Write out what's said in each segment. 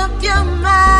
up your mind.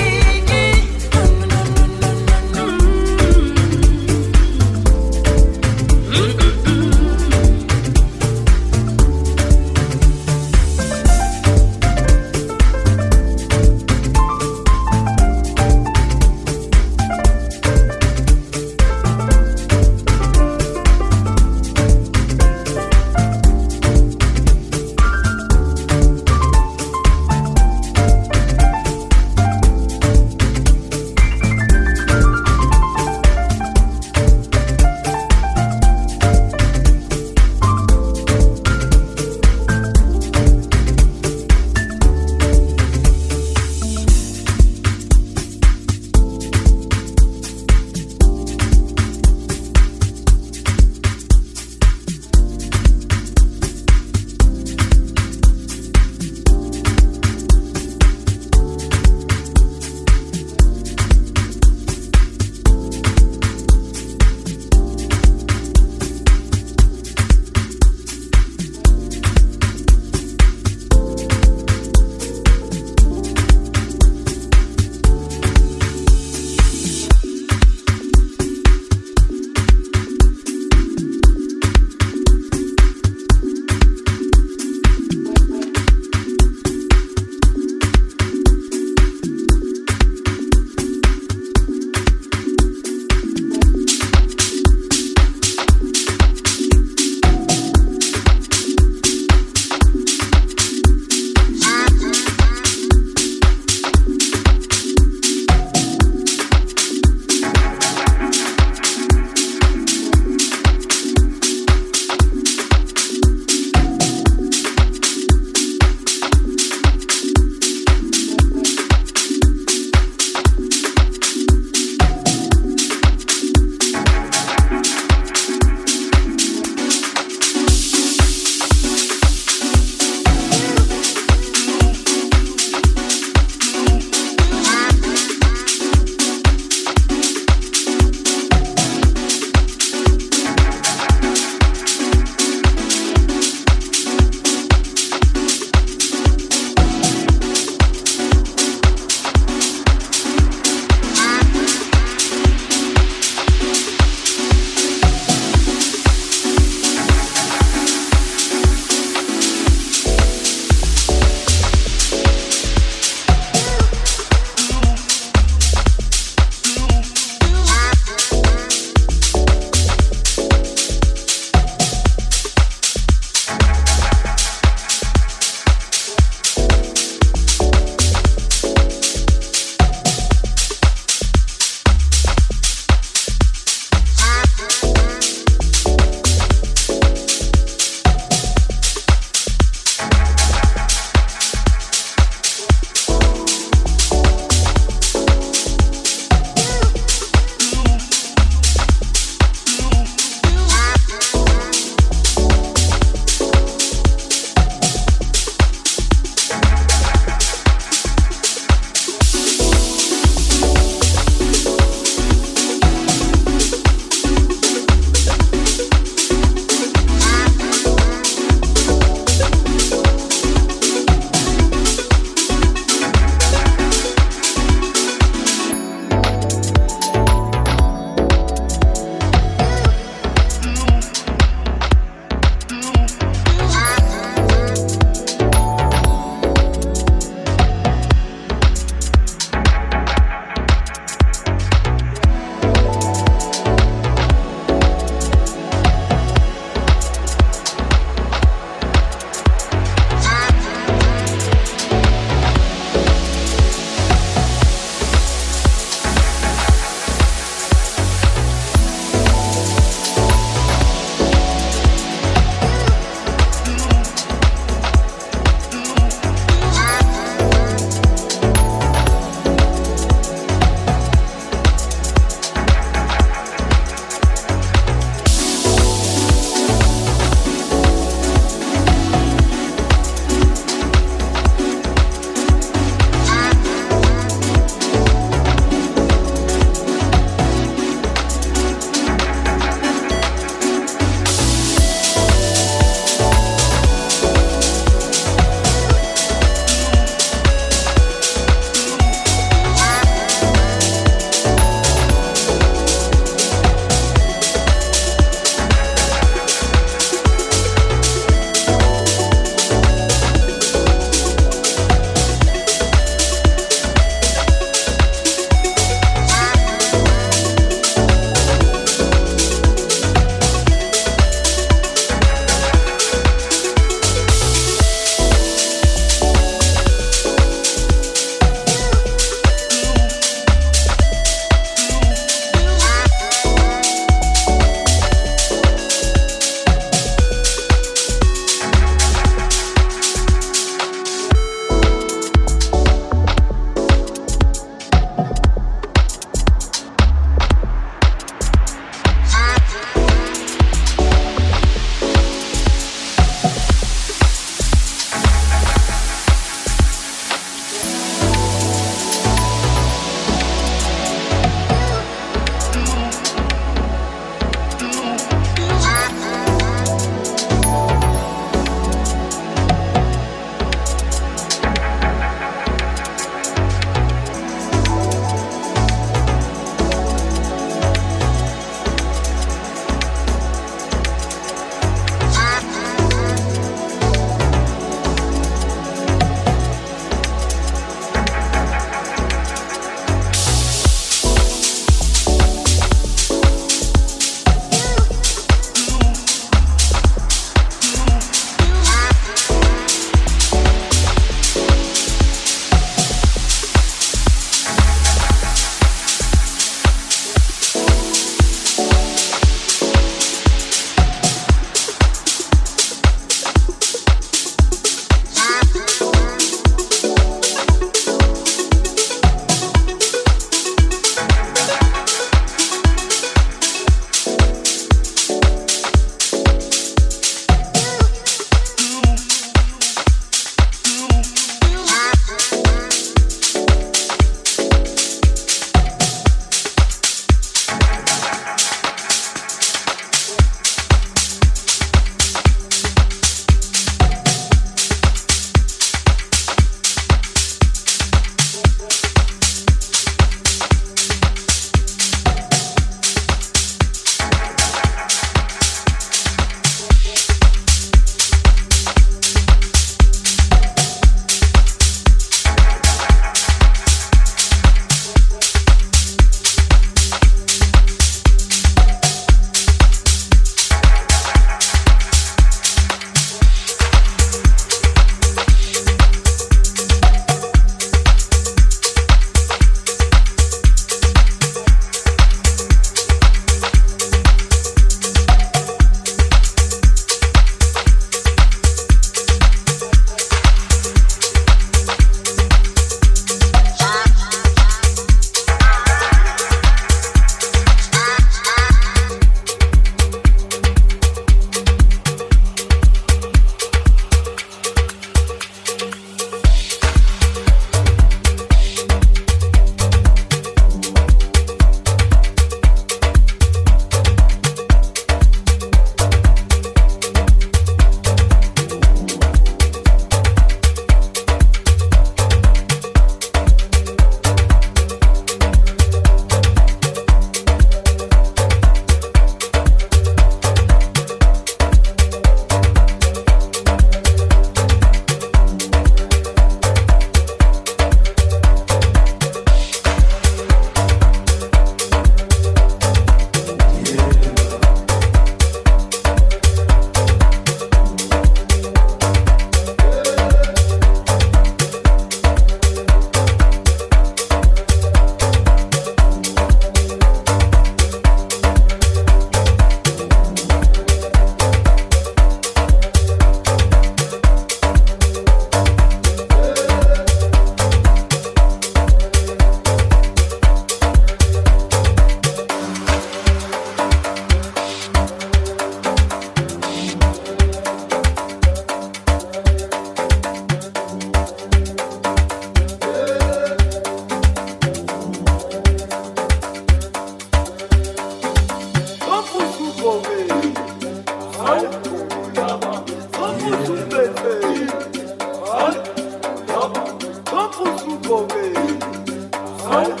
for me.